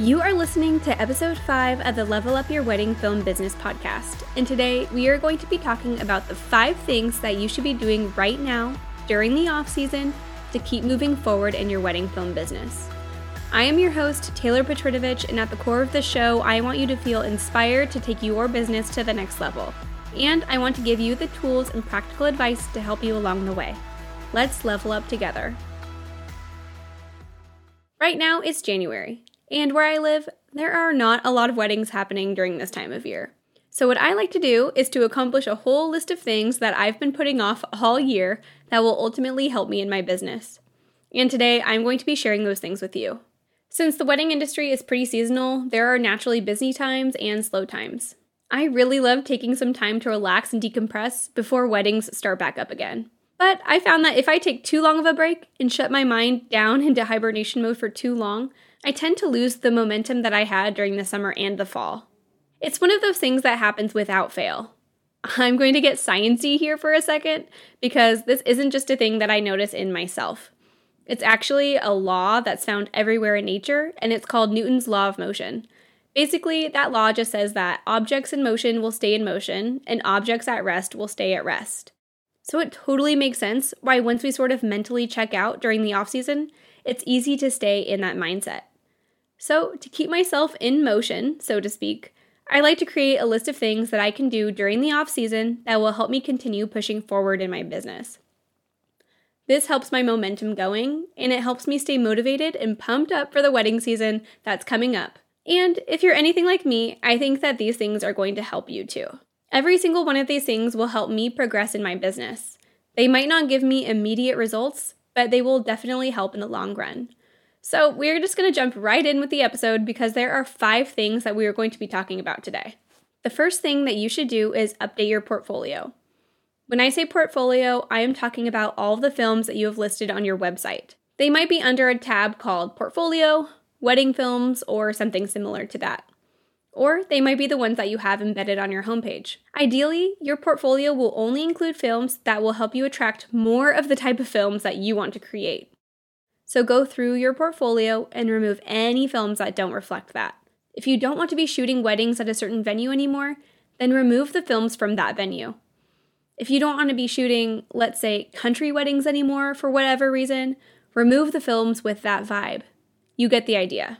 You are listening to episode 5 of the Level Up Your Wedding Film Business podcast. And today we are going to be talking about the 5 things that you should be doing right now during the off season to keep moving forward in your wedding film business. I am your host, Taylor Petritovich, and at the core of the show, I want you to feel inspired to take your business to the next level. And I want to give you the tools and practical advice to help you along the way. Let's level up together. Right now, it's January, and where I live, there are not a lot of weddings happening during this time of year. So, what I like to do is to accomplish a whole list of things that I've been putting off all year that will ultimately help me in my business. And today, I'm going to be sharing those things with you. Since the wedding industry is pretty seasonal, there are naturally busy times and slow times. I really love taking some time to relax and decompress before weddings start back up again. But I found that if I take too long of a break and shut my mind down into hibernation mode for too long, I tend to lose the momentum that I had during the summer and the fall. It's one of those things that happens without fail. I'm going to get sciency here for a second because this isn't just a thing that I notice in myself. It's actually a law that's found everywhere in nature, and it's called Newton's law of motion. Basically, that law just says that objects in motion will stay in motion, and objects at rest will stay at rest. So it totally makes sense why once we sort of mentally check out during the off season, it's easy to stay in that mindset. So, to keep myself in motion, so to speak, I like to create a list of things that I can do during the off season that will help me continue pushing forward in my business. This helps my momentum going, and it helps me stay motivated and pumped up for the wedding season that's coming up. And if you're anything like me, I think that these things are going to help you too. Every single one of these things will help me progress in my business. They might not give me immediate results, but they will definitely help in the long run. So, we're just going to jump right in with the episode because there are five things that we are going to be talking about today. The first thing that you should do is update your portfolio. When I say portfolio, I am talking about all the films that you have listed on your website. They might be under a tab called Portfolio, Wedding Films, or something similar to that. Or they might be the ones that you have embedded on your homepage. Ideally, your portfolio will only include films that will help you attract more of the type of films that you want to create. So go through your portfolio and remove any films that don't reflect that. If you don't want to be shooting weddings at a certain venue anymore, then remove the films from that venue. If you don't want to be shooting, let's say, country weddings anymore for whatever reason, remove the films with that vibe. You get the idea.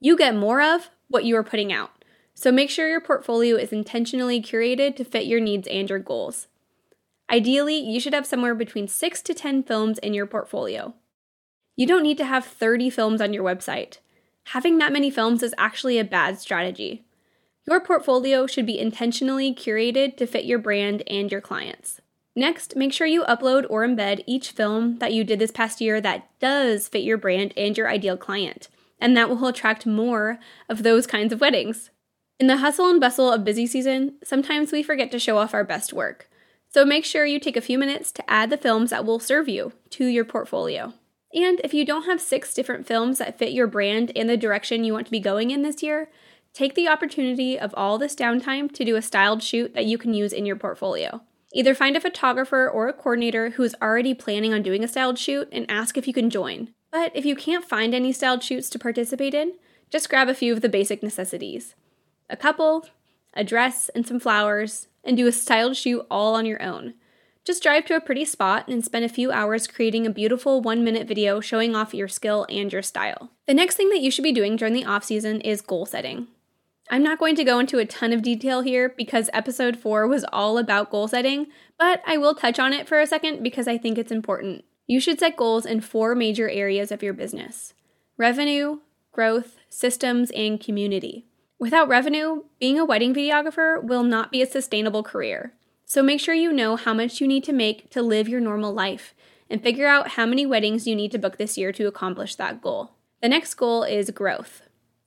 You get more of what you are putting out. So make sure your portfolio is intentionally curated to fit your needs and your goals. Ideally, you should have somewhere between 6 to 10 films in your portfolio. You don't need to have 30 films on your website. Having that many films is actually a bad strategy. Your portfolio should be intentionally curated to fit your brand and your clients. Next, make sure you upload or embed each film that you did this past year that does fit your brand and your ideal client, and that will attract more of those kinds of weddings. In the hustle and bustle of busy season, sometimes we forget to show off our best work. So make sure you take a few minutes to add the films that will serve you to your portfolio. And if you don't have six different films that fit your brand and the direction you want to be going in this year, take the opportunity of all this downtime to do a styled shoot that you can use in your portfolio. Either find a photographer or a coordinator who is already planning on doing a styled shoot and ask if you can join. But if you can't find any styled shoots to participate in, just grab a few of the basic necessities a couple, a dress, and some flowers, and do a styled shoot all on your own. Just drive to a pretty spot and spend a few hours creating a beautiful one minute video showing off your skill and your style. The next thing that you should be doing during the off season is goal setting. I'm not going to go into a ton of detail here because episode 4 was all about goal setting, but I will touch on it for a second because I think it's important. You should set goals in four major areas of your business revenue, growth, systems, and community. Without revenue, being a wedding videographer will not be a sustainable career. So make sure you know how much you need to make to live your normal life and figure out how many weddings you need to book this year to accomplish that goal. The next goal is growth.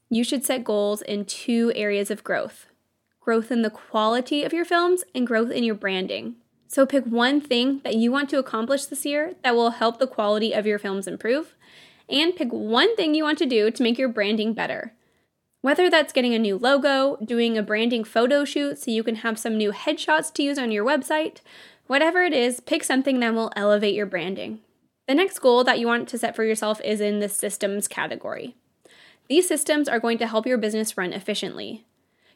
You should set goals in two areas of growth growth in the quality of your films and growth in your branding. So pick one thing that you want to accomplish this year that will help the quality of your films improve, and pick one thing you want to do to make your branding better. Whether that's getting a new logo, doing a branding photo shoot so you can have some new headshots to use on your website, whatever it is, pick something that will elevate your branding. The next goal that you want to set for yourself is in the systems category. These systems are going to help your business run efficiently.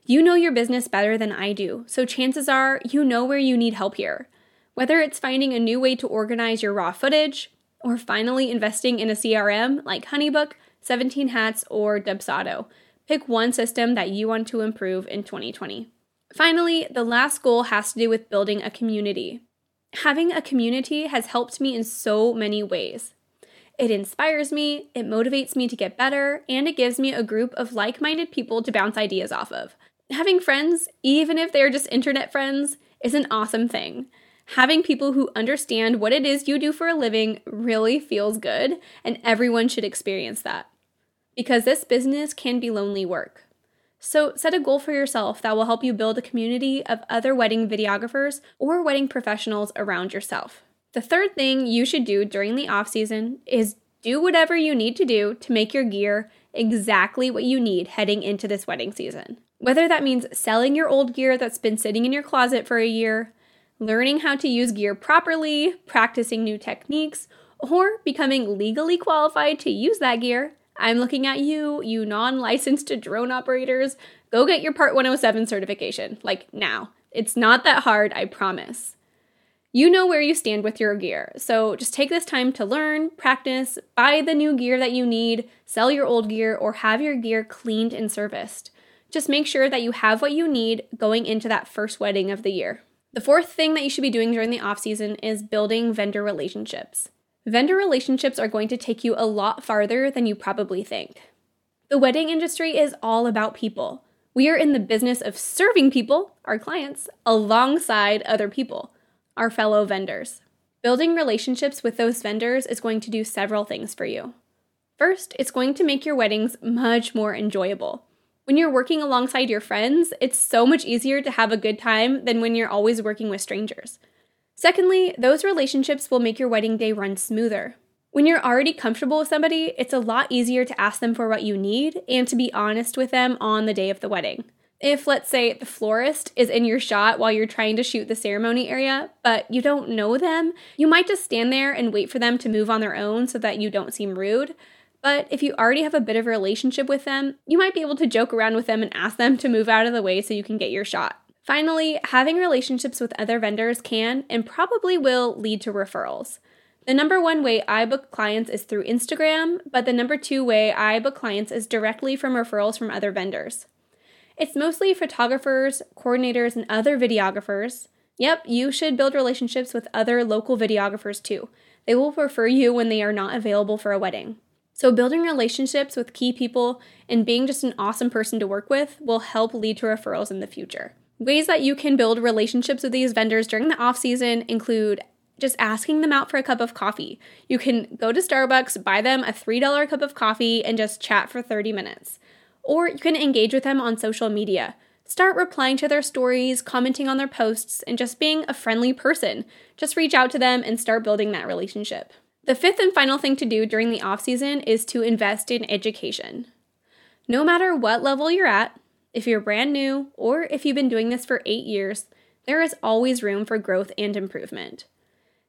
You know your business better than I do, so chances are you know where you need help here. Whether it's finding a new way to organize your raw footage, or finally investing in a CRM like Honeybook, 17 Hats, or Dubsado, pick one system that you want to improve in 2020. Finally, the last goal has to do with building a community. Having a community has helped me in so many ways. It inspires me, it motivates me to get better, and it gives me a group of like minded people to bounce ideas off of. Having friends, even if they're just internet friends, is an awesome thing. Having people who understand what it is you do for a living really feels good, and everyone should experience that. Because this business can be lonely work. So, set a goal for yourself that will help you build a community of other wedding videographers or wedding professionals around yourself. The third thing you should do during the off season is do whatever you need to do to make your gear exactly what you need heading into this wedding season. Whether that means selling your old gear that's been sitting in your closet for a year, learning how to use gear properly, practicing new techniques, or becoming legally qualified to use that gear, I'm looking at you, you non licensed drone operators. Go get your Part 107 certification, like now. It's not that hard, I promise. You know where you stand with your gear, so just take this time to learn, practice, buy the new gear that you need, sell your old gear, or have your gear cleaned and serviced. Just make sure that you have what you need going into that first wedding of the year. The fourth thing that you should be doing during the off season is building vendor relationships. Vendor relationships are going to take you a lot farther than you probably think. The wedding industry is all about people. We are in the business of serving people, our clients, alongside other people our fellow vendors. Building relationships with those vendors is going to do several things for you. First, it's going to make your weddings much more enjoyable. When you're working alongside your friends, it's so much easier to have a good time than when you're always working with strangers. Secondly, those relationships will make your wedding day run smoother. When you're already comfortable with somebody, it's a lot easier to ask them for what you need and to be honest with them on the day of the wedding if, let's say, the florist is in your shot while you're trying to shoot the ceremony area, but you don't know them, you might just stand there and wait for them to move on their own so that you don't seem rude. But if you already have a bit of a relationship with them, you might be able to joke around with them and ask them to move out of the way so you can get your shot. Finally, having relationships with other vendors can and probably will lead to referrals. The number one way I book clients is through Instagram, but the number two way I book clients is directly from referrals from other vendors. It's mostly photographers, coordinators, and other videographers. Yep, you should build relationships with other local videographers too. They will refer you when they are not available for a wedding. So, building relationships with key people and being just an awesome person to work with will help lead to referrals in the future. Ways that you can build relationships with these vendors during the off season include just asking them out for a cup of coffee. You can go to Starbucks, buy them a $3 cup of coffee, and just chat for 30 minutes. Or you can engage with them on social media. Start replying to their stories, commenting on their posts, and just being a friendly person. Just reach out to them and start building that relationship. The fifth and final thing to do during the off season is to invest in education. No matter what level you're at, if you're brand new or if you've been doing this for eight years, there is always room for growth and improvement.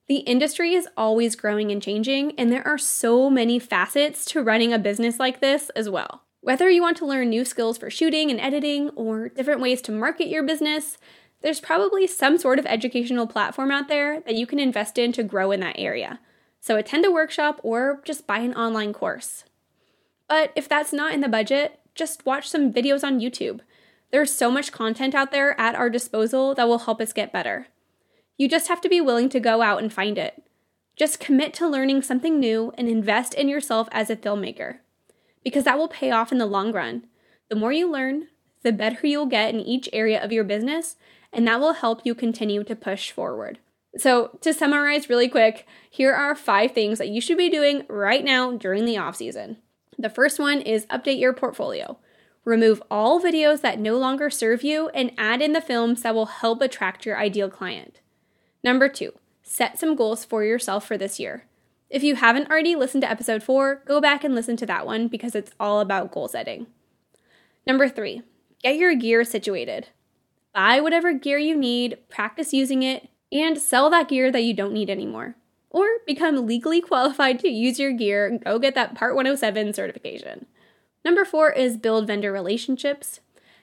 The industry is always growing and changing, and there are so many facets to running a business like this as well. Whether you want to learn new skills for shooting and editing or different ways to market your business, there's probably some sort of educational platform out there that you can invest in to grow in that area. So attend a workshop or just buy an online course. But if that's not in the budget, just watch some videos on YouTube. There's so much content out there at our disposal that will help us get better. You just have to be willing to go out and find it. Just commit to learning something new and invest in yourself as a filmmaker because that will pay off in the long run. The more you learn, the better you'll get in each area of your business, and that will help you continue to push forward. So, to summarize really quick, here are five things that you should be doing right now during the off season. The first one is update your portfolio. Remove all videos that no longer serve you and add in the films that will help attract your ideal client. Number two, set some goals for yourself for this year. If you haven't already listened to episode four, go back and listen to that one because it's all about goal setting. Number three, get your gear situated. Buy whatever gear you need, practice using it, and sell that gear that you don't need anymore. Or become legally qualified to use your gear go get that Part 107 certification. Number four is build vendor relationships.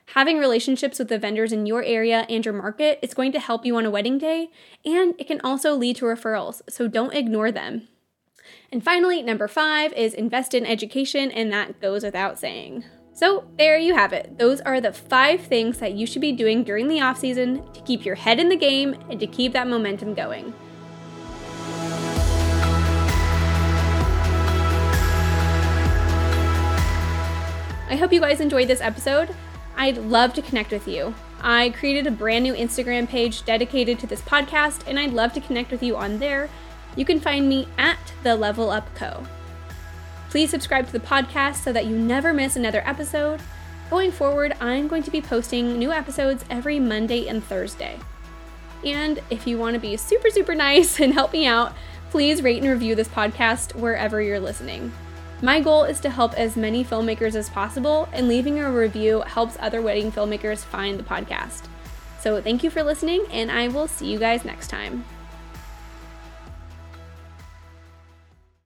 Having relationships with the vendors in your area and your market is going to help you on a wedding day, and it can also lead to referrals, so don't ignore them. And finally, number five is invest in education, and that goes without saying. So, there you have it. Those are the five things that you should be doing during the off season to keep your head in the game and to keep that momentum going. I hope you guys enjoyed this episode. I'd love to connect with you. I created a brand new Instagram page dedicated to this podcast, and I'd love to connect with you on there. You can find me at The Level Up Co. Please subscribe to the podcast so that you never miss another episode. Going forward, I'm going to be posting new episodes every Monday and Thursday. And if you want to be super, super nice and help me out, please rate and review this podcast wherever you're listening. My goal is to help as many filmmakers as possible, and leaving a review helps other wedding filmmakers find the podcast. So, thank you for listening, and I will see you guys next time.